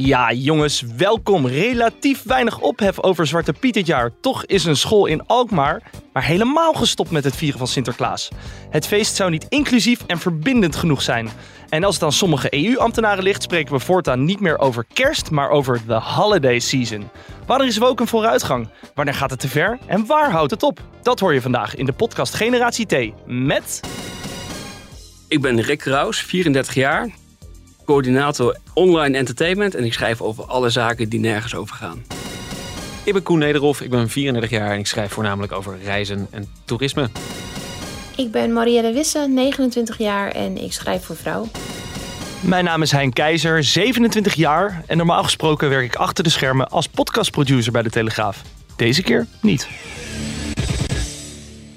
Ja, jongens, welkom. Relatief weinig ophef over Zwarte Piet dit jaar. Toch is een school in Alkmaar maar helemaal gestopt met het vieren van Sinterklaas. Het feest zou niet inclusief en verbindend genoeg zijn. En als het aan sommige EU-ambtenaren ligt, spreken we voortaan niet meer over kerst, maar over de holiday season. Wanneer is er ook een vooruitgang? Wanneer gaat het te ver? En waar houdt het op? Dat hoor je vandaag in de podcast Generatie T met... Ik ben Rick Kraus, 34 jaar, coördinator online entertainment en ik schrijf over alle zaken die nergens over gaan. Ik ben Koen Nederhof, ik ben 34 jaar en ik schrijf voornamelijk over reizen en toerisme. Ik ben Marielle Wisse, 29 jaar en ik schrijf voor Vrouw. Mijn naam is Hein Keizer, 27 jaar en normaal gesproken werk ik achter de schermen als podcastproducer bij de Telegraaf. Deze keer niet.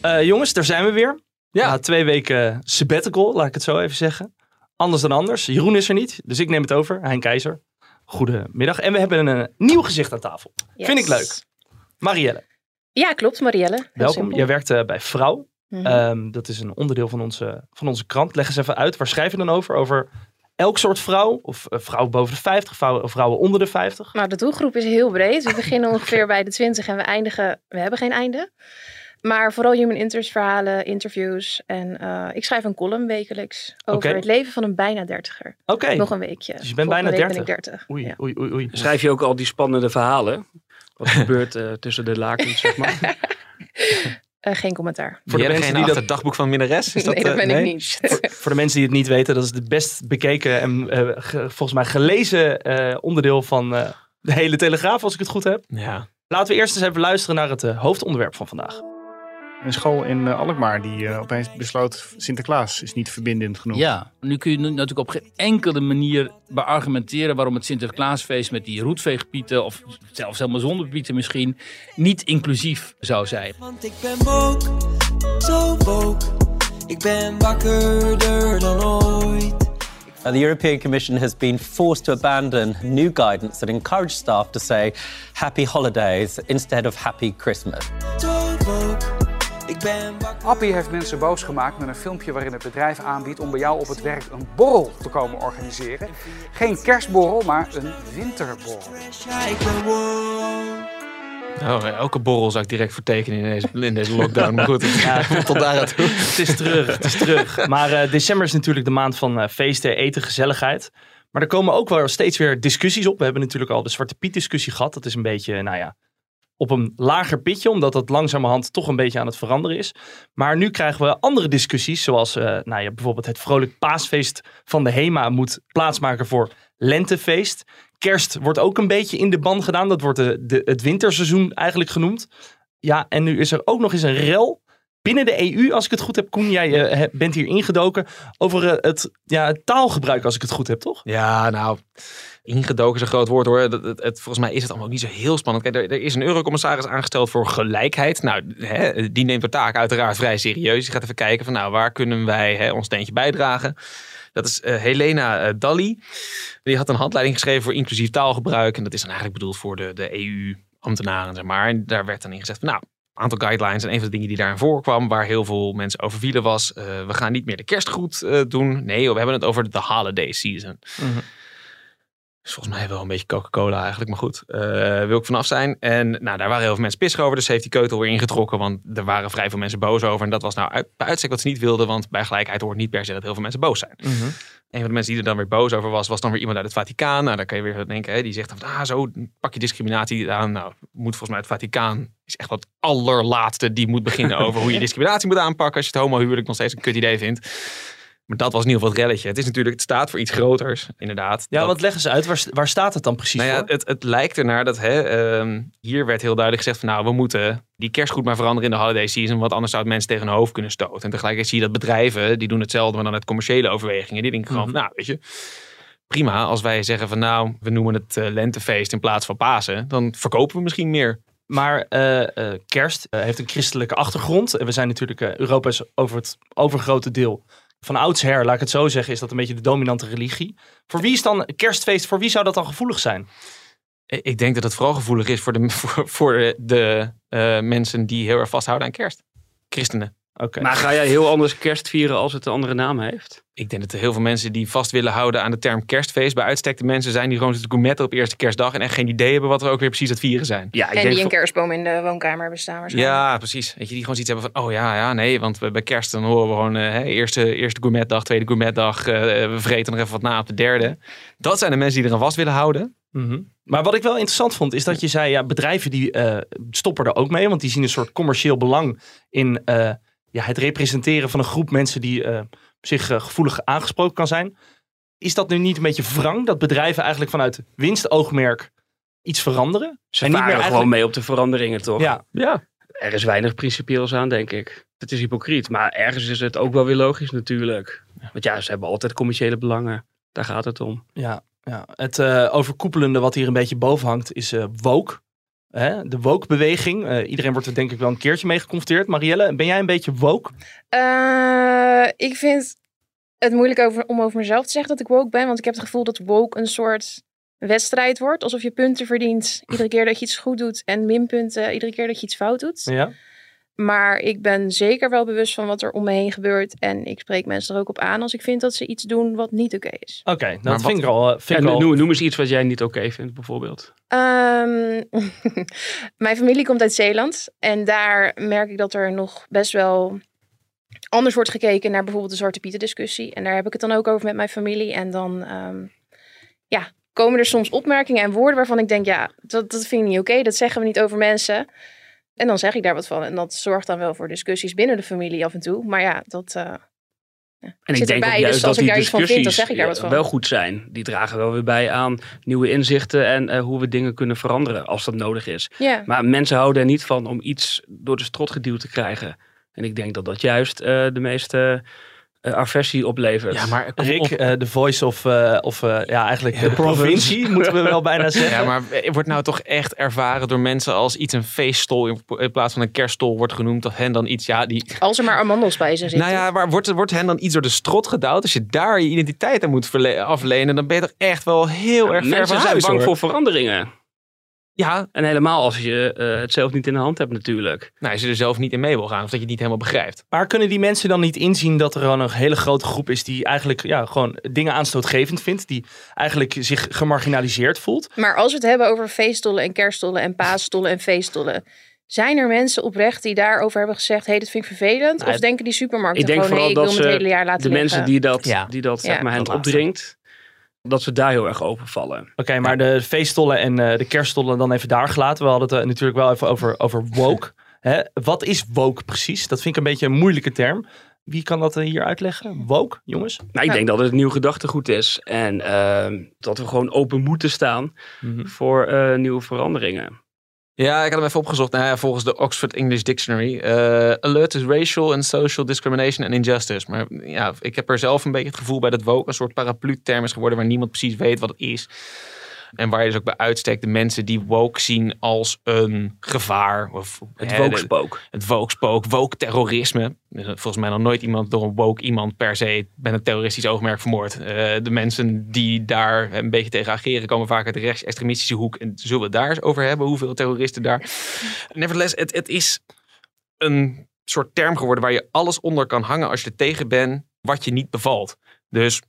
Eh, jongens, daar zijn we weer. Ja. Na twee weken sabbatical, laat ik het zo even zeggen. Anders dan anders. Jeroen is er niet, dus ik neem het over. Hein Keizer. Goedemiddag. En we hebben een nieuw gezicht aan tafel. Yes. Vind ik leuk. Marielle, Ja, klopt, Marielle. Welkom. Jij werkt eh, bij Vrouw. Mhm. Ehm, dat is een onderdeel van onze, van onze krant. Leg eens even uit, waar schrijf je dan over? Over elk soort vrouw? Of eh, vrouwen boven de 50, vrouwen, of vrouwen onder de 50? Nou, de doelgroep is heel breed. We beginnen ongeveer bij de 20 en we eindigen, we hebben geen einde. Maar vooral human interest verhalen, interviews. En eh, ik schrijf een column wekelijks over het leven van een bijna dertiger. Oké. Nog een weekje. Dus je bent Volgende bijna week ben 30. ik 30. Oei, Ja. oei, oei, oei. Schrijf je ook al die spannende verhalen? Wat gebeurt eh, tussen de lakens, zeg maar? Eh, geen commentaar. Voor de mensen geen die dat- het dagboek van minnares? Is dat, nee, dat ben nee? ik niet. Voor de mensen die het niet weten, dat is het best bekeken en eh, ge- volgens mij gelezen eh, onderdeel van eh, de hele Telegraaf, als ik het goed heb. Ja. Laten we eerst eens even luisteren naar het hoofdonderwerp van vandaag. Een school in eh, Alkmaar die eh, opeens besloot Sinterklaas is niet verbindend genoeg. Ja, nu kun je natuurlijk op geen enkele manier beargumenteren waarom het Sinterklaasfeest met die roetveegpieten, of zelfs helemaal zonder pieten misschien, niet inclusief zou zijn. Want ik ben woke, zo woke. Ik ben wakkerder dan ooit. Uh, the European Commission has been forced to abandon new guidance that encouraged staff to say happy holidays instead of happy Christmas. Appie heeft mensen boos gemaakt met een filmpje waarin het bedrijf aanbiedt om bij jou op het werk een borrel te komen organiseren. Geen kerstborrel, maar een winterborrel. Oh, elke borrel zou ik direct vertekenen in deze, in deze lockdown. Maar goed, ja, tot daar aan toe. Het is terug, het is terug. Maar eh, december is natuurlijk de maand van eh, feesten, eten, gezelligheid. Maar er komen ook wel steeds weer discussies op. We hebben natuurlijk al de Zwarte Piet discussie gehad. Dat is een beetje, nou ja, op een lager pitje. Omdat dat langzamerhand toch een beetje aan het veranderen is. Maar nu krijgen we andere discussies. Zoals eh, nou ja, bijvoorbeeld het vrolijk paasfeest van de HEMA moet plaatsmaken voor lentefeest. Kerst wordt ook een beetje in de ban gedaan. Dat wordt de, de, het winterseizoen eigenlijk genoemd. Ja, en nu is er ook nog eens een rel binnen de EU, als ik het goed heb. Koen, jij eh, bent hier ingedoken over eh, het, ja, taalgebruik, als ik het goed heb, toch? Ja, nou, ingedoken is een groot woord hoor. Het, volgens mij is het allemaal niet zo heel spannend. Kijk, er, is een eurocommissaris aangesteld voor gelijkheid. Nou, hè, die neemt de taak uiteraard vrij serieus. Die gaat even kijken van nou, waar kunnen wij hè, ons steentje bijdragen. Dat is eh, Helena Dalli. Die had een handleiding geschreven voor inclusief taalgebruik. En dat is dan eigenlijk bedoeld voor de, de EU-ambtenaren, zeg maar. En daar werd dan in gezegd van nou, aantal guidelines. En een van de dingen die daarin voorkwam, waar heel veel mensen over vielen, was: eh, we gaan niet meer de kerstgroet eh, doen. Nee, we hebben het over de holiday season. is volgens mij wel een beetje Coca-Cola eigenlijk, maar goed. eh, wil ik vanaf zijn. En nou, daar waren heel veel mensen pissig over. Dus heeft die keutel weer ingetrokken. Want er waren vrij veel mensen boos over. En dat was nou uit, bij uitstek wat ze niet wilden. Want bij gelijkheid hoort niet per se dat heel veel mensen boos zijn. Een van de mensen die er dan weer boos over was, was dan weer iemand uit het Vaticaan. Nou, daar kan je weer denken, hè, die zegt dan, ah, zo pak je discriminatie aan. Nou, moet volgens mij het Vaticaan is echt wat allerlaatste die moet beginnen over hoe je discriminatie moet aanpakken als je het homohuwelijk nog steeds een kut idee vindt. Maar dat was in ieder geval het relletje. Het is natuurlijk, het staat voor iets groters, inderdaad. Ja, Dat- want leg eens uit, waar, waar staat het dan precies nou ja, voor? het, het lijkt ernaar dat hè, ehm, hier werd heel duidelijk gezegd van nou, we moeten die kerstgoed maar veranderen in de holiday season, want anders zou het mensen tegen hun hoofd kunnen stoten. En tegelijkertijd zie je dat bedrijven, die doen hetzelfde, maar dan uit commerciële overwegingen. Die denken gewoon, Mhm. van, nou weet je, prima. Als wij zeggen van nou, we noemen het eh, lentefeest in plaats van Pasen. Dan verkopen we misschien meer. Maar eh, eh, kerst eh, heeft een christelijke achtergrond. En we zijn natuurlijk, Europa is over het overgrote deel van oudsher, laat ik het zo zeggen, is dat een beetje de dominante religie. Voor wie is dan kerstfeest, voor wie zou dat dan gevoelig zijn? Ik denk dat het vooral gevoelig is voor de, voor, de mensen die heel erg vasthouden aan kerst. Christenen. Maar ga jij heel anders kerst vieren als het een andere naam heeft? Ik denk dat er heel veel mensen die vast willen houden aan de term kerstfeest. bij uitstek de mensen zijn die gewoon zitten gourmetten op eerste kerstdag. en echt geen idee hebben wat er ook weer precies het vieren zijn. Ja, ik En denk die een kerstboom in de woonkamer hebben staan waarschijnlijk. Ja, precies. Weet je, die gewoon zoiets hebben van, oh ja, ja, nee, want bij kerst dan horen we gewoon eh, hè, eerste, eerste gourmetdag, tweede gourmetdag, eh, we vreten nog even wat na op de derde. Dat zijn de mensen die eraan vast willen houden. Mhm. Maar wat ik wel interessant vond, is dat je zei, ja, bedrijven die eh, stoppen er ook mee, want die zien een soort commercieel belang in eh, ja, het representeren van een groep mensen die eh, zich eh, gevoelig aangesproken kan zijn. Is dat nu niet een beetje wrang, dat bedrijven eigenlijk vanuit winstoogmerk iets veranderen? Ze En niet varen meer gewoon eigenlijk- mee op de veranderingen, toch? Ja, Ja. Er is weinig principieels aan, denk ik. Het is hypocriet, maar ergens is het ook wel weer logisch natuurlijk. Want ja, ze hebben altijd commerciële belangen. Daar gaat het om. ja, ja. Het eh, overkoepelende wat hier een beetje boven hangt is eh woke. Hè? De woke-beweging. Eh, iedereen wordt er denk ik wel een keertje mee geconfronteerd. Marielle, ben jij een beetje woke? Eh, ik vind het moeilijk over, om over mezelf te zeggen dat ik woke ben. Want ik heb het gevoel dat woke een soort wedstrijd wordt. Alsof je punten verdient iedere keer dat je iets goed doet. En minpunten iedere keer dat je iets fout doet. Ja. Maar ik ben zeker wel bewust van wat er om me heen gebeurt. En ik spreek mensen er ook op aan als ik vind dat ze iets doen wat niet oké is. Oké, nou, Maar dat wat- vind ik al... eh, Vind En ik al... noem, noem eens iets wat jij niet oké vindt, bijvoorbeeld. Ehm, mijn familie komt uit Zeeland. En daar merk ik dat er nog best wel anders wordt gekeken naar bijvoorbeeld de Zwarte Pieten discussie. En daar heb ik het dan ook over met mijn familie. En dan ehm, ja, komen er soms opmerkingen en woorden waarvan ik denk, ja, dat, dat vind ik niet oké. Dat zeggen we niet over mensen. En dan zeg ik daar wat van. En dat zorgt dan wel voor discussies binnen de familie af en toe. Maar ja, dat... eh, ja, En zit ik denk erbij, ook juist dus dat als ik daar iets van vind, dan zeg ik daar wat ja, van. wel goed zijn. Die dragen wel weer bij aan nieuwe inzichten en eh, hoe we dingen kunnen veranderen als dat nodig is. Maar mensen houden er niet van om iets door de strot geduwd te krijgen. En ik denk dat dat juist eh, de meeste eh, aversie oplevert. Ja, maar Rick, op. eh, de voice of, eh, of eh, ja, eigenlijk de provincie, moeten we wel bijna zeggen. Ja, maar het wordt nou toch echt ervaren door mensen als iets een feeststol in, in plaats van een kerststol wordt genoemd. Dat hen dan iets, ja, die... Als er maar amandelsspijzen zitten. Nou ja, maar wordt, wordt hen dan iets door de strot gedouwd? Als je daar je identiteit aan moet aflenen, dan ben je toch echt wel heel erg ver mensen van zijn huis, bang hoor. voor veranderingen. Ja, En helemaal als je eh, het zelf niet in de hand hebt natuurlijk. nou, als je er zelf niet in mee wil gaan of dat je het niet helemaal begrijpt. Maar kunnen die mensen dan niet inzien dat er gewoon een hele grote groep is die eigenlijk ja, gewoon dingen aanstootgevend vindt, die eigenlijk zich gemarginaliseerd voelt? Maar als we het hebben over feeststollen en kerststollen en paasstollen en feeststollen. Zijn er mensen oprecht die daarover hebben gezegd, hey, dat vind ik vervelend? Nou, of denken die supermarkten ik denk gewoon, hey, vooral ik wil dat ze het hele jaar laten De liggen? mensen die dat, Ja. die dat Ja, zeg maar hen opdringt, dat ze daar heel erg open vallen. Oké, maar de feeststollen en eh, de kerststollen dan even daar gelaten. We hadden het eh, natuurlijk wel even over, over woke. Hè? Wat is woke precies? Dat vind ik een beetje een moeilijke term. Wie kan dat eh, hier uitleggen? Woke, jongens? Nou, ik Ja. denk dat het een nieuw gedachtegoed is. En ehm, dat we gewoon open moeten staan voor eh, nieuwe veranderingen. Ja, ik had hem even opgezocht. Nou ja, volgens de Oxford English Dictionary. eh, alert is racial and social discrimination and injustice. Maar ja, ik heb er zelf een beetje het gevoel bij dat woke een soort paraplu-term is geworden waar niemand precies weet wat het is. En waar je dus ook bij uitstek de mensen die woke zien als een gevaar. Of, Het wokespook. Het woke-spook, woke-terrorisme. Er is Volgens mij nog nooit iemand door een woke iemand per se met een terroristisch oogmerk vermoord. Eh, de mensen die daar een beetje tegen ageren komen vaak uit de rechtsextremistische hoek. En zullen we het daar eens over hebben? Hoeveel terroristen daar? Nevertheless, het, het is een soort term geworden waar je alles onder kan hangen als je er tegen bent wat je niet bevalt. Dus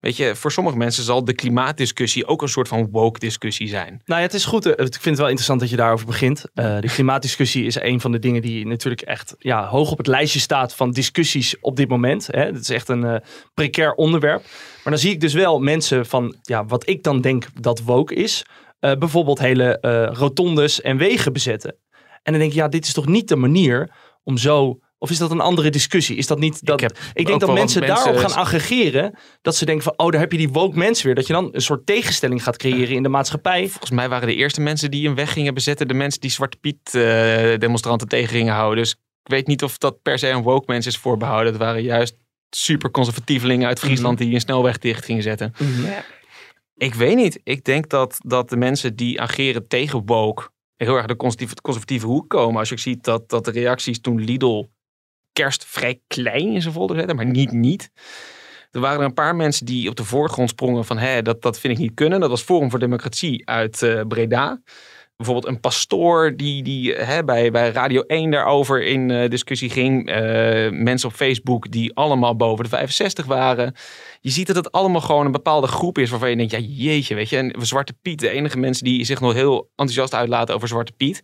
weet je, voor sommige mensen zal de klimaatdiscussie ook een soort van woke discussie zijn. Nou ja, het is goed. eh, Ik vind het wel interessant dat je daarover begint. Eh, de klimaatdiscussie is een van de dingen die natuurlijk echt ja, hoog op het lijstje staat van discussies op dit moment. Hè. Het is echt een eh, precair onderwerp. Maar dan zie ik dus wel mensen van ja, wat ik dan denk dat woke is. bijvoorbeeld hele rotondes en wegen bezetten. En dan denk ik, ja, dit is toch niet de manier om zo. Of is dat een andere discussie? Is dat niet dat. heb Ik, denk dat mensen, mensen- daarop gaan aggregeren. Dat ze denken van, oh, daar heb je die woke mensen weer. Dat je dan een soort tegenstelling gaat creëren in de maatschappij. Volgens mij waren de eerste mensen die een weg gingen bezetten de mensen die Zwarte Piet eh, demonstranten tegen gingen houden. Dus ik weet niet of dat per se een woke mensen is voorbehouden. Het waren juist super conservatievelingen uit Friesland die een snelweg dicht gingen zetten. Ja. Ik weet niet. Ik denk dat, dat de mensen die ageren tegen woke heel erg de conservatieve, conservatieve hoek komen. Als je ziet dat, dat de reacties toen Lidl kerst vrij klein in zijn folder zette, maar niet niet. Er waren er een paar mensen die op de voorgrond sprongen van hé, dat, dat vind ik niet kunnen. Dat was Forum voor Democratie uit eh, Breda. Bijvoorbeeld een pastoor die, die hè, bij, bij Radio 1 daarover in eh, discussie ging. Eh, mensen op Facebook die allemaal boven de 65 waren. Je ziet dat het allemaal gewoon een bepaalde groep is waarvan je denkt, ja jeetje, weet je. En Zwarte Piet, de enige mensen die zich nog heel enthousiast uitlaten over Zwarte Piet.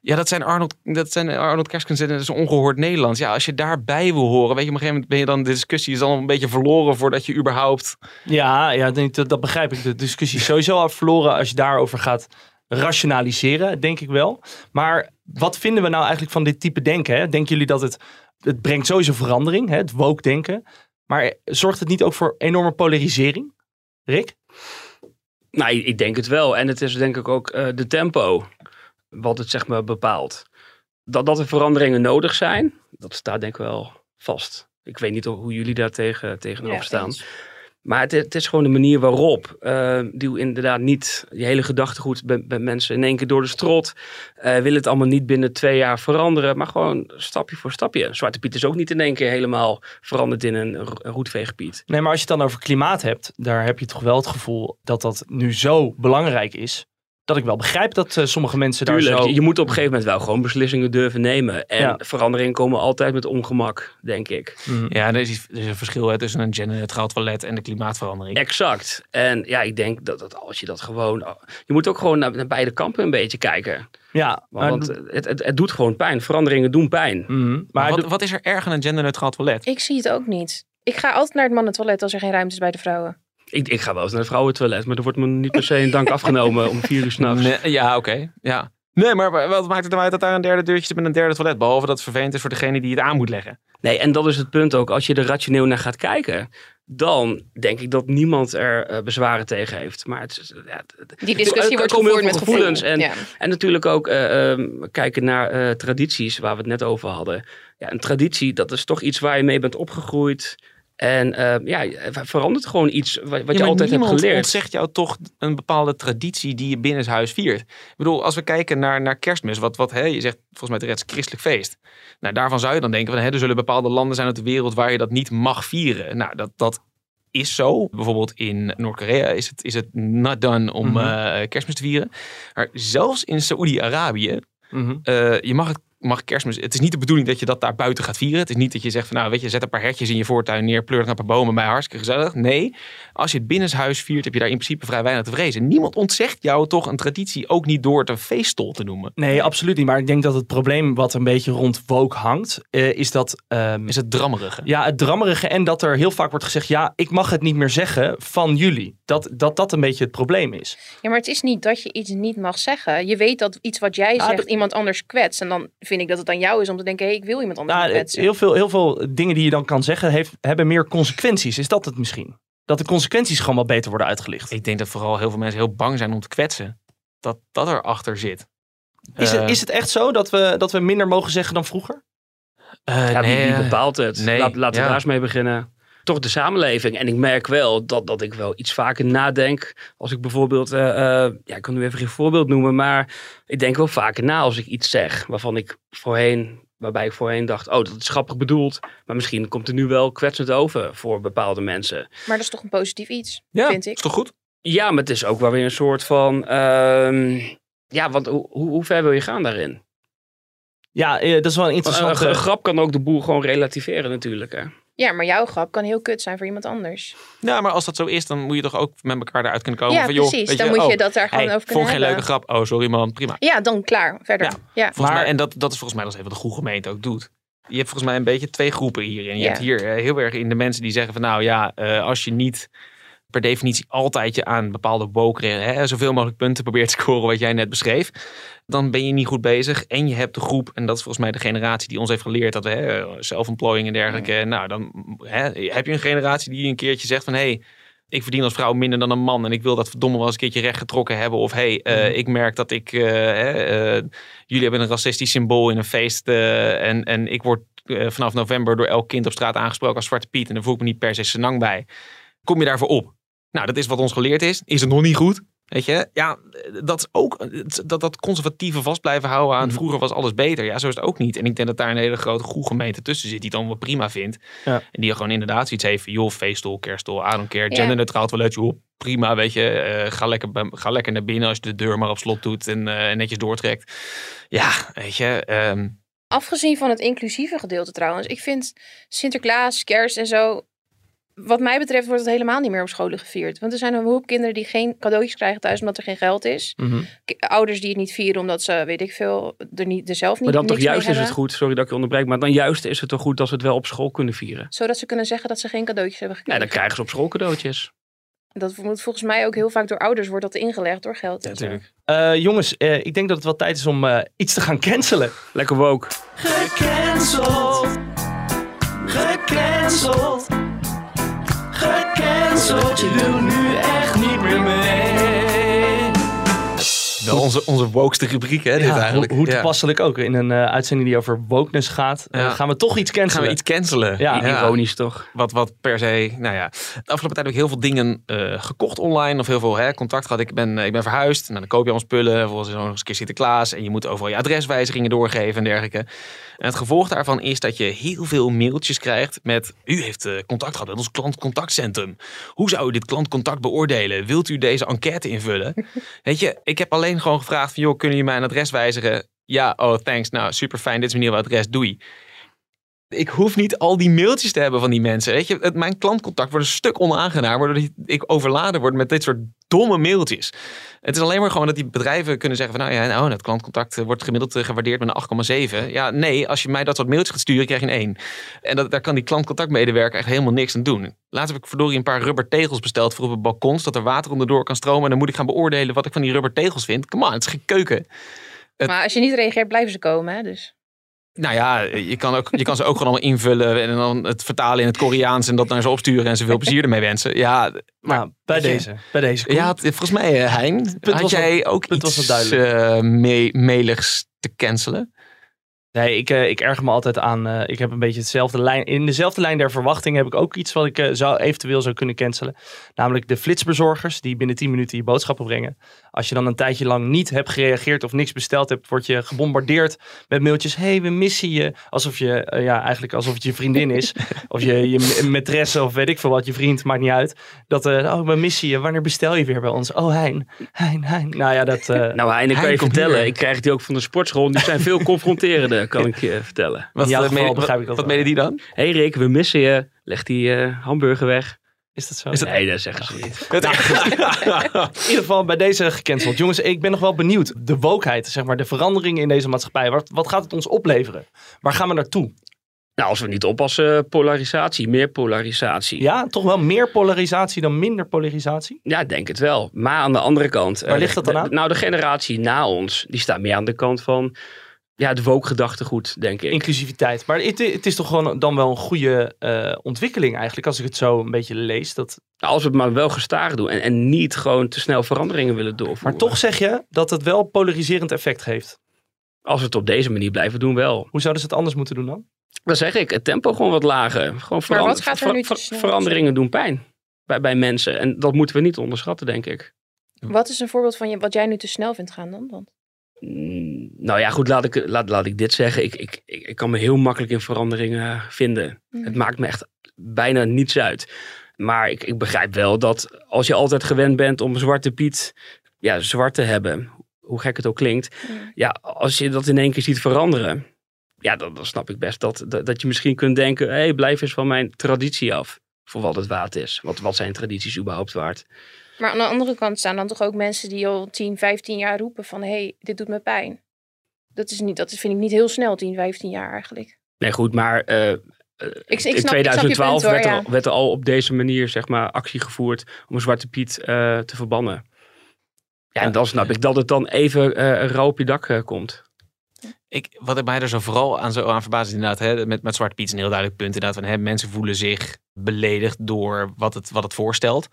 Ja, dat zijn Arnold, dat zijn Arnold Kerskens en dat is ongehoord Nederlands. Ja, als je daarbij wil horen, weet je, op een gegeven moment ben je dan, de discussie is al een beetje verloren voordat je überhaupt... Ja, ja dat, dat begrijp ik. De discussie is sowieso al verloren als je daarover gaat rationaliseren, denk ik wel. Maar wat vinden we nou eigenlijk van dit type denken? Hè? Denken jullie dat het, het brengt sowieso verandering, hè? het woke denken. Maar zorgt het niet ook voor enorme polarisering? Rick? Nou, ik denk het wel. En het is denk ik ook uh, de tempo wat het zeg maar bepaalt. Dat, dat er veranderingen nodig zijn, dat staat denk ik wel vast. Ik weet niet hoe jullie daar tegen, tegenover ja, staan. Maar het, is gewoon de manier waarop. Uh, die inderdaad niet je hele gedachtegoed bij, bij mensen in één keer door de strot. Uh, wil het allemaal niet binnen twee jaar veranderen. Maar gewoon stapje voor stapje. Zwarte Piet is ook niet in één keer helemaal veranderd in een roetveeggebied. Nee, maar als je het dan over klimaat hebt. Daar heb je toch wel het gevoel dat dat nu zo belangrijk is dat ik wel begrijp dat uh, sommige mensen Tuurlijk, daar zo... je moet op een gegeven moment wel gewoon beslissingen durven nemen. En ja. veranderingen komen altijd met ongemak, denk ik. Mm. Ja, er is, er is, een verschil hè, tussen een genderneutraal toilet en de klimaatverandering. Exact. En ja, ik denk dat, dat als je dat gewoon... Je moet ook gewoon naar, naar beide kampen een beetje kijken. Ja, want het, het, het, doet gewoon pijn. Veranderingen doen pijn. Mm. Maar, maar wat, wat is er erg aan een genderneutraal toilet? Ik zie het ook niet. Ik ga altijd naar het mannentoilet als er geen ruimte is bij de vrouwen. Ik, ik ga wel eens naar het vrouwentoilet, maar er wordt me niet per se een dank afgenomen om vier uur s'nachts. Nee, ja, oké. Okay. Ja. Nee, maar wat maakt het nou uit dat daar een derde deurtje zit met een derde toilet? Behalve dat het vervelend is voor degene die het aan moet leggen. Nee, en dat is het punt ook. Als je er rationeel naar gaat kijken, dan denk ik dat niemand er uh, bezwaren tegen heeft. Maar het is, ja, die discussie wordt gevoerd met gevoelens. Gevoel. En, ja. en natuurlijk ook uh, um, kijken naar uh, tradities, waar we het net over hadden. Ja, een traditie, dat is toch iets waar je mee bent opgegroeid. En uh, ja, verandert gewoon iets wat, wat ja, je altijd hebt geleerd. Niemand ontzegt jou toch een bepaalde traditie die je binnenshuis viert. Ik bedoel, als we kijken naar, naar kerstmis, wat, wat hè, je zegt volgens mij het is christelijk feest. Nou, daarvan zou je dan denken, van, hè, er zullen bepaalde landen zijn op de wereld waar je dat niet mag vieren. Nou, dat, dat is zo. Bijvoorbeeld in Noord-Korea is het, is het not done om mm -hmm. uh, kerstmis te vieren. Maar zelfs in Saoedi-Arabië, mm -hmm. uh, je mag het mag kerstmis. Het is niet de bedoeling dat je dat daar buiten gaat vieren. Het is niet dat je zegt van nou weet je, zet een paar hertjes in je voortuin neer, pleur een paar bomen bij, hartstikke gezellig. Nee, als je het binnenshuis viert, heb je daar in principe vrij weinig te vrezen. Niemand ontzegt jou toch een traditie ook niet door het een feeststol te noemen. Nee, absoluut niet. Maar ik denk dat het probleem wat een beetje rond woke hangt, uh, is dat... Um, is het drammerige. Ja, het drammerige en dat er heel vaak wordt gezegd, ja, ik mag het niet meer zeggen van jullie. Dat dat, dat een beetje het probleem is. Ja, maar het is niet dat je iets niet mag zeggen. Je weet dat iets wat jij Ja, zegt dat- iemand anders kwetst. En dan vind ik dat het aan jou is om te denken, hé, ik wil iemand anders Nou, heel, veel, heel veel dingen die je dan kan zeggen, heeft, hebben meer consequenties. Is dat het misschien? Dat de consequenties gewoon wel beter worden uitgelicht. Ik denk dat vooral heel veel mensen heel bang zijn om te kwetsen. Dat dat erachter zit. Is, Eh, het, is het echt zo dat we, dat we minder mogen zeggen dan vroeger? eh, Ja, wie, nee, wie bepaalt het? nee, Laat, laten we ja. daar eens mee beginnen. Toch de samenleving. En ik merk wel dat, dat ik wel iets vaker nadenk. Als ik bijvoorbeeld, eh, eh, ja, ik kan nu even geen voorbeeld noemen, maar ik denk wel vaker na als ik iets zeg waarvan ik voorheen, waarbij ik voorheen dacht, oh, dat is grappig bedoeld. Maar misschien komt er nu wel kwetsend over voor bepaalde mensen. Maar dat is toch een positief iets, Ja, vind ik. is toch goed? Ja, maar het is ook wel weer een soort van, ehm, ja, want hoe, hoe hoe ver wil je gaan daarin? Ja, eh, dat is wel een Een, interessante... een grap kan ook de boel gewoon relativeren natuurlijk. Hè? Ja, maar jouw grap kan heel kut zijn voor iemand anders. Ja, maar als dat zo is, dan moet je toch ook met elkaar eruit kunnen komen. Ja, van, joh, precies. weet Dan je, moet je oh, dat daar gewoon hey, over kunnen Vond geen leuke grap. Oh, sorry man, prima. Ja, dan klaar. Verder. Ja. Ja. Volgens Maar- mij, en dat, dat is volgens mij nog even wat de goede gemeente ook doet. Je hebt volgens mij een beetje twee groepen hierin. Je Ja. hebt hier eh, heel erg in de mensen die zeggen van nou ja, eh, als je niet per definitie altijd je aan bepaalde woke, hè, zoveel mogelijk punten probeert te scoren wat jij net beschreef, dan ben je niet goed bezig. En je hebt de groep, en dat is volgens mij de generatie die ons heeft geleerd dat hè, self-employing en dergelijke. Nou, dan hè, heb je een generatie die een keertje zegt van hé, hey, ik verdien als vrouw minder dan een man en ik wil dat verdomme wel eens een keertje recht getrokken hebben. Of hey, eh, ik merk dat ik, eh, eh, jullie hebben een racistisch symbool in een feest en, en ik word vanaf november door elk kind op straat aangesproken als Zwarte Piet en daar voel ik me niet per se senang bij. Kom je daarvoor op? Nou, dat is wat ons geleerd is. Is het nog niet goed? Weet je, ja, dat is ook dat, dat conservatieve vast blijven houden aan Mhm. vroeger was alles beter. Ja, zo is het ook niet. En ik denk dat daar een hele grote goede gemeente tussen zit die het dan wel prima vindt. Ja. En die gewoon inderdaad zoiets heeft van, joh, feestol, kerstol, I don't care, genderneutraal toilet, joh, prima, weet je. eh, ga, lekker, ga lekker naar binnen als je de deur maar op slot doet en eh, netjes doortrekt. Ja, weet je, ehm, Afgezien van het inclusieve gedeelte trouwens. Ik vind Sinterklaas, kerst en zo. Wat mij betreft wordt het helemaal niet meer op scholen gevierd. Want er zijn een hoop kinderen die geen cadeautjes krijgen thuis omdat er geen geld is. Mhm. Ouders die het niet vieren omdat ze, weet ik veel, er, niet, er zelf niet Maar dan toch juist is het goed, sorry dat ik je onderbreek, maar dan juist is het toch goed dat ze het wel op school kunnen vieren. Zodat ze kunnen zeggen dat ze geen cadeautjes hebben Ja, gekregen. dan krijgen ze op school cadeautjes. Dat moet volgens mij ook heel vaak door ouders wordt dat ingelegd door geld. en zo. Eh, jongens, eh, ik denk dat het wel tijd is om eh, iets te gaan cancelen. Lekker woke. Gecanceld. Gecanceld. Gecanceld. Je doet nu wel onze, onze wokeste rubriek, hè, dit Ja, eigenlijk. Hoe, hoe Ja. toepasselijk ook. In een eh, uitzending die over wokeness gaat, eh, gaan we toch iets cancelen. Gaan we iets cancelen? Ja. Ironisch toch? Wat, wat per se, nou ja. De afgelopen tijd heb ik heel veel dingen eh, gekocht online. Of heel veel hè, contact gehad. Ik ben, ik ben verhuisd. Nou, dan koop je allemaal spullen. Er nog eens een keer Sinterklaas. En je moet overal je adreswijzigingen doorgeven en dergelijke. En het gevolg daarvan is dat je heel veel mailtjes krijgt met... U heeft eh, contact gehad met ons klantcontactcentrum. Hoe zou u dit klantcontact beoordelen? Wilt u deze enquête invullen? Weet je, ik heb alleen gewoon gevraagd van... joh, kunnen jullie mijn adres wijzigen? Ja, oh thanks. Nou, super fijn. Dit is mijn nieuwe adres. Doei. Ik hoef niet al die mailtjes te hebben van die mensen. Weet je, mijn klantcontact wordt een stuk onaangenaam, waardoor ik- overladen word met dit soort domme mailtjes. Het is alleen maar gewoon dat die bedrijven kunnen zeggen van, nou ja, nou, het klantcontact eh, wordt gemiddeld eh, gewaardeerd met een 8,7. Ja, nee, als je mij dat soort mailtjes gaat sturen, krijg je een 1. En dat, daar kan die klantcontactmedewerker echt helemaal niks aan doen. Laatst heb ik verdorie een paar rubber tegels besteld voor op het balkon, zodat er water onderdoor kan stromen. En dan moet ik gaan beoordelen wat ik van die rubber tegels vind. Come on, het is geen keuken. Maar als je niet reageert, blijven ze komen. Hè? Dus. Nou ja, je kan, ook, je kan ze ook gewoon allemaal invullen en dan het vertalen in het Koreaans en dat naar ze opsturen en ze veel plezier ermee wensen. Ja, maar Nou, bij je, deze. Bij deze. Ja, volgens mij, eh, Hein, had was jij ook punt was iets duidelijk. eh, me- te cancelen? Nee, ik, eh, ik erger me altijd aan. eh, ik heb een beetje hetzelfde lijn. In dezelfde lijn der verwachting heb ik ook iets wat ik eh, zou, eventueel zou kunnen cancelen. Namelijk de flitsbezorgers die binnen 10 minuten je boodschappen brengen. Als je dan een tijdje lang niet hebt gereageerd of niks besteld hebt, word je gebombardeerd met mailtjes. hey, we missen je. Alsof je, ja, eigenlijk alsof het je vriendin is. of je, je maîtresse of weet ik veel wat, je vriend, maakt niet uit. Dat, eh, oh, we missen je. Wanneer bestel je weer bij ons? Oh, Hein, Hein, Hein. Nou ja, dat... eh, Nou, Hein, ik kan je vertellen. Ik krijg die ook van de sportschool. Die zijn veel confronterender, kan ik je vertellen. Wat, jouw wat, begrijp ik die dan? Hé hey Rick, we missen je. Leg die eh, hamburger weg. is dat zo? Is dat- Nee, dat zeggen ze niet. In ieder geval bij deze gecanceld. Jongens, ik ben nog wel benieuwd. De wokeheid, zeg maar, de veranderingen in deze maatschappij. Wat, wat gaat het ons opleveren? Waar gaan we naartoe? Nou, als we niet oppassen, polarisatie, meer polarisatie. Ja, toch wel meer polarisatie dan minder polarisatie? Ja, denk het wel. Maar aan de andere kant. Waar eh, ligt dat dan aan? Nou, de generatie na ons, die staat meer aan de kant van. Ja, de woke-gedachtegoed, denk ik. Inclusiviteit. Maar het, het is toch gewoon dan wel een goede eh, ontwikkeling eigenlijk, als ik het zo een beetje lees. Dat... Nou, Als we het maar wel gestaag doen en, en niet gewoon te snel veranderingen willen doorvoeren. Maar toch zeg je dat het wel polariserend effect heeft. Als we het op deze manier blijven doen, wel. Hoe zouden ze het anders moeten doen dan? Dan zeg ik, het tempo gewoon wat lager. Gewoon er ver- ver- veranderingen doen pijn bij, bij mensen. En dat moeten we niet onderschatten, denk ik. Wat is een voorbeeld van je, wat jij nu te snel vindt gaan dan? dan? Mm, Nou ja, goed, laat ik, laat, laat ik dit zeggen. Ik, ik, ik, kan me heel makkelijk in veranderingen vinden. Mhm. Het maakt me echt bijna niets uit. Maar ik, ik begrijp wel dat als je altijd gewend bent om Zwarte Piet ja, zwart te hebben, hoe gek het ook klinkt, Mhm. ja, als je dat in één keer ziet veranderen, ja, dan, dan snap ik best dat, dat, dat je misschien kunt denken, hé, hey, blijf eens van mijn traditie af. Voor wat het waard is. Wat, wat zijn tradities überhaupt waard? Maar aan de andere kant staan dan toch ook mensen die al 10, 15 jaar roepen van hé, hey, dit doet me pijn. Dat, is niet, dat vind ik niet heel snel, 10, 15 jaar eigenlijk. Nee, goed, maar eh, eh, ik in snap- ik snap je 2012 punt, hoor, werd, er, ja. werd er al op deze manier zeg maar, actie gevoerd om Zwarte Piet eh, te verbannen. Ja, en dan snap ik dat het dan even eh rauw op je dak komt. Ik, wat ik mij er zo vooral aan, zo aan verbaast is inderdaad, hè, met, met Zwarte Piet is een heel duidelijk punt. Inderdaad, van, hè, mensen voelen zich beledigd door wat het, wat het voorstelt.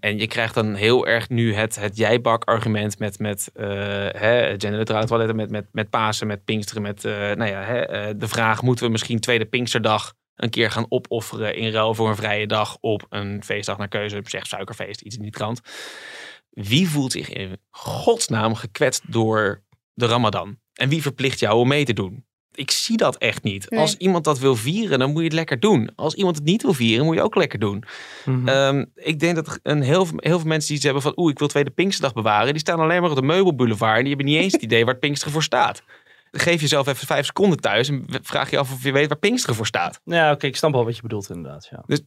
En je krijgt dan heel erg nu het, het jijbak argument met, met uh, toiletten, met, met, met Pasen, met Pinksteren, met uh, nou ja, hè, uh, de vraag, moeten we misschien tweede Pinksterdag een keer gaan opofferen in ruil voor een vrije dag op een feestdag naar keuze, zeg suikerfeest, iets in die trant. Wie voelt zich in godsnaam gekwetst door de Ramadan? En wie verplicht jou om mee te doen? Ik zie dat echt niet. Nee. Als iemand dat wil vieren, dan moet je het lekker doen. Als iemand het niet wil vieren, moet je ook lekker doen. Mhm. Ehm, ik denk dat een heel, veel- heel veel mensen die iets hebben van... oeh, ik wil Tweede Pinksterdag bewaren... die staan alleen maar op de meubelboulevard... en die hebben niet eens het idee waar het Pinksteren voor staat. Geef jezelf even vijf seconden thuis... en vraag je af of je weet waar Pinksteren voor staat. Ja, oké, ik snap wel wat je bedoelt inderdaad. Ja. Dus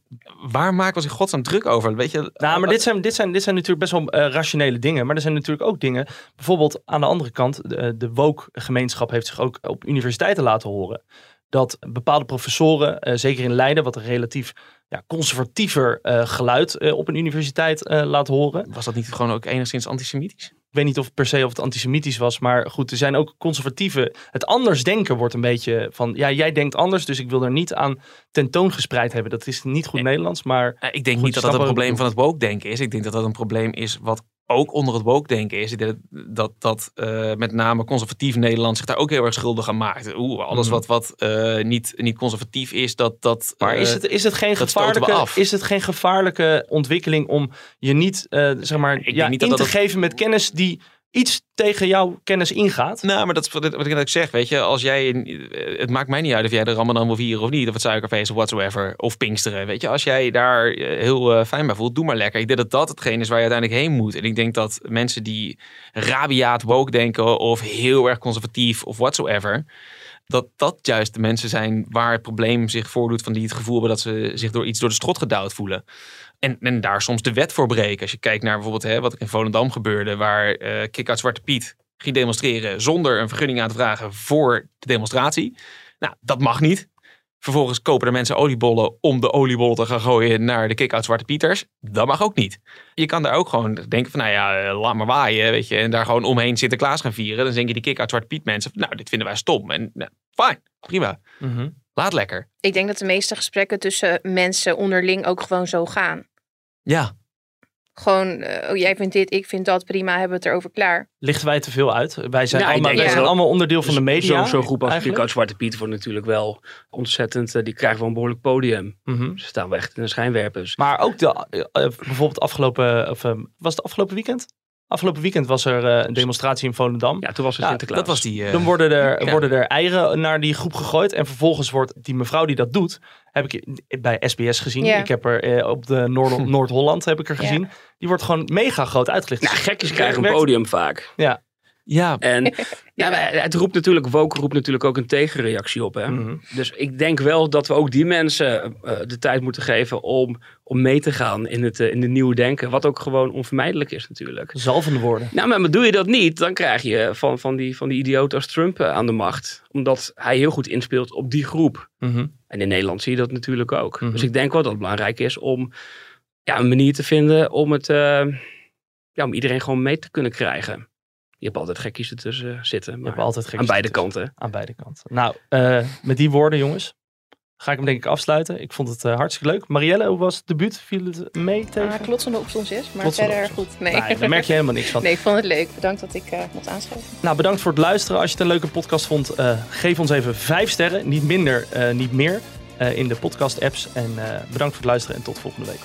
waar maken we ons in godsnaam druk over? Weet je, Nou, maar dit zijn, dit, zijn, dit zijn natuurlijk best wel eh, rationele dingen. Maar er zijn natuurlijk ook dingen. Bijvoorbeeld aan de andere kant, de, de woke-gemeenschap heeft zich ook op universiteiten laten horen. Dat bepaalde professoren, eh, zeker in Leiden, wat een relatief ja, conservatiever eh, geluid eh, op een universiteit eh, laat horen. Was dat niet gewoon ook enigszins antisemitisch? Ik weet niet of per se of het antisemitisch was, maar goed, er zijn ook conservatieven. Het anders denken wordt een beetje van, ja, jij denkt anders, dus ik wil er niet aan tentoongespreid hebben. Dat is niet goed Nederlands, maar Eh, Ik denk niet dat dat een probleem van het woke-denken is. Ik denk dat dat een probleem is wat ook onder het woke-denken is. Denk dat, dat eh, met name conservatief Nederland zich daar ook heel erg schuldig aan maakt. Oeh, alles Mhm. wat, wat eh, niet, niet conservatief is, dat... dat Maar eh, is het, is het geen dat gevaarlijke, af. is het geen gevaarlijke ontwikkeling om je niet, eh, zeg maar, ja, niet dat in dat te geven met kennis die iets tegen jouw kennis ingaat? Nou, maar dat is wat ik zeg, weet je. Als jij, het maakt mij niet uit of jij de Ramadan wil vieren of niet. Of het suikerfeest of whatsoever. Of Pinksteren, weet je. Als jij daar eh, heel eh, fijn bij voelt, doe maar lekker. Ik denk dat dat hetgeen is waar je uiteindelijk heen moet. En ik denk dat mensen die rabiaat woke denken of heel erg conservatief of whatsoever... Dat dat juist de mensen zijn waar het probleem zich voordoet van die het gevoel hebben dat ze zich door iets door de strot gedouwd voelen. En, en daar soms de wet voor breken. Als je kijkt naar bijvoorbeeld hè, wat er in Volendam gebeurde, waar eh Kick-Out Zwarte Piet ging demonstreren zonder een vergunning aan te vragen voor de demonstratie. Nou, dat mag niet. Vervolgens kopen er mensen oliebollen om de oliebollen te gaan gooien naar de Kick-Out Zwarte Pieters. Dat mag ook niet. Je kan daar ook gewoon denken van, nou ja, eh, laat maar waaien, weet je. En daar gewoon omheen Sinterklaas gaan vieren. Dan denk je die Kick-Out Zwarte Piet mensen, van, nou, dit vinden wij stom. En nou, fijn, prima. Mhm. Laat lekker. Ik denk dat de meeste gesprekken tussen mensen onderling ook gewoon zo gaan. Ja, Gewoon, eh, oh jij vindt dit, ik vind dat, prima, hebben we het erover klaar. Lichten wij te veel uit? Wij zijn, ik allemaal, wij zijn allemaal onderdeel van de media. Zo'n zo groep als eigenlijk. Zwarte Piet wordt natuurlijk wel ontzettend... eh, die krijgen wel een behoorlijk podium. Mhm. Ze staan wel echt in de schijnwerpers. Maar ook de, eh, bijvoorbeeld afgelopen, of, was het afgelopen weekend? Afgelopen weekend was er eh, een demonstratie in Volendam. Ja, toen was er Ja, Sinterklaas. dat was die... eh, Dan worden er, Ja. worden er eieren naar die groep gegooid. En vervolgens wordt die mevrouw die dat doet, heb ik bij SBS gezien. Ja. Ik heb er eh, op de Noord- Noord-Holland heb ik er Ja. gezien. Die wordt gewoon mega groot uitgelicht. Nou, gekjes krijgen een podium vaak. Ja. Ja, En ja, maar het roept natuurlijk, woke roept natuurlijk ook een tegenreactie op. Hè? Mhm. Dus ik denk wel dat we ook die mensen eh, de tijd moeten geven om, om mee te gaan in het, eh, in de nieuwe denken. Wat ook gewoon onvermijdelijk is natuurlijk. Zalvende woorden. Nou, maar doe je dat niet, dan krijg je van, van, die, van die idioot als Trump eh, aan de macht. Omdat hij heel goed inspeelt op die groep. Mhm. En in Nederland zie je dat natuurlijk ook. Mhm. Dus ik denk wel dat het belangrijk is om ja, een manier te vinden om, het, eh, ja, om iedereen gewoon mee te kunnen krijgen. Je hebt altijd gekkies ertussen zitten. Je Maar hebt altijd gekkies aan beide kanten. Aan beide kanten. Nou, eh, met die woorden jongens, ga ik hem denk ik afsluiten. Ik vond het eh, hartstikke leuk. Marielle, hoe was het debuut? Viel het mee tegen? Ah, klotsende opstonsjes, maar Klotsende verder opstons. goed. Nee. Nee, daar merk je helemaal niks van. nee, ik vond het leuk. Bedankt dat ik eh mocht aanschuiven. Nou, bedankt voor het luisteren. Als je het een leuke podcast vond, eh, geef ons even vijf sterren. Niet minder, eh, niet meer. eh, in de podcast apps. En eh, bedankt voor het luisteren en tot volgende week.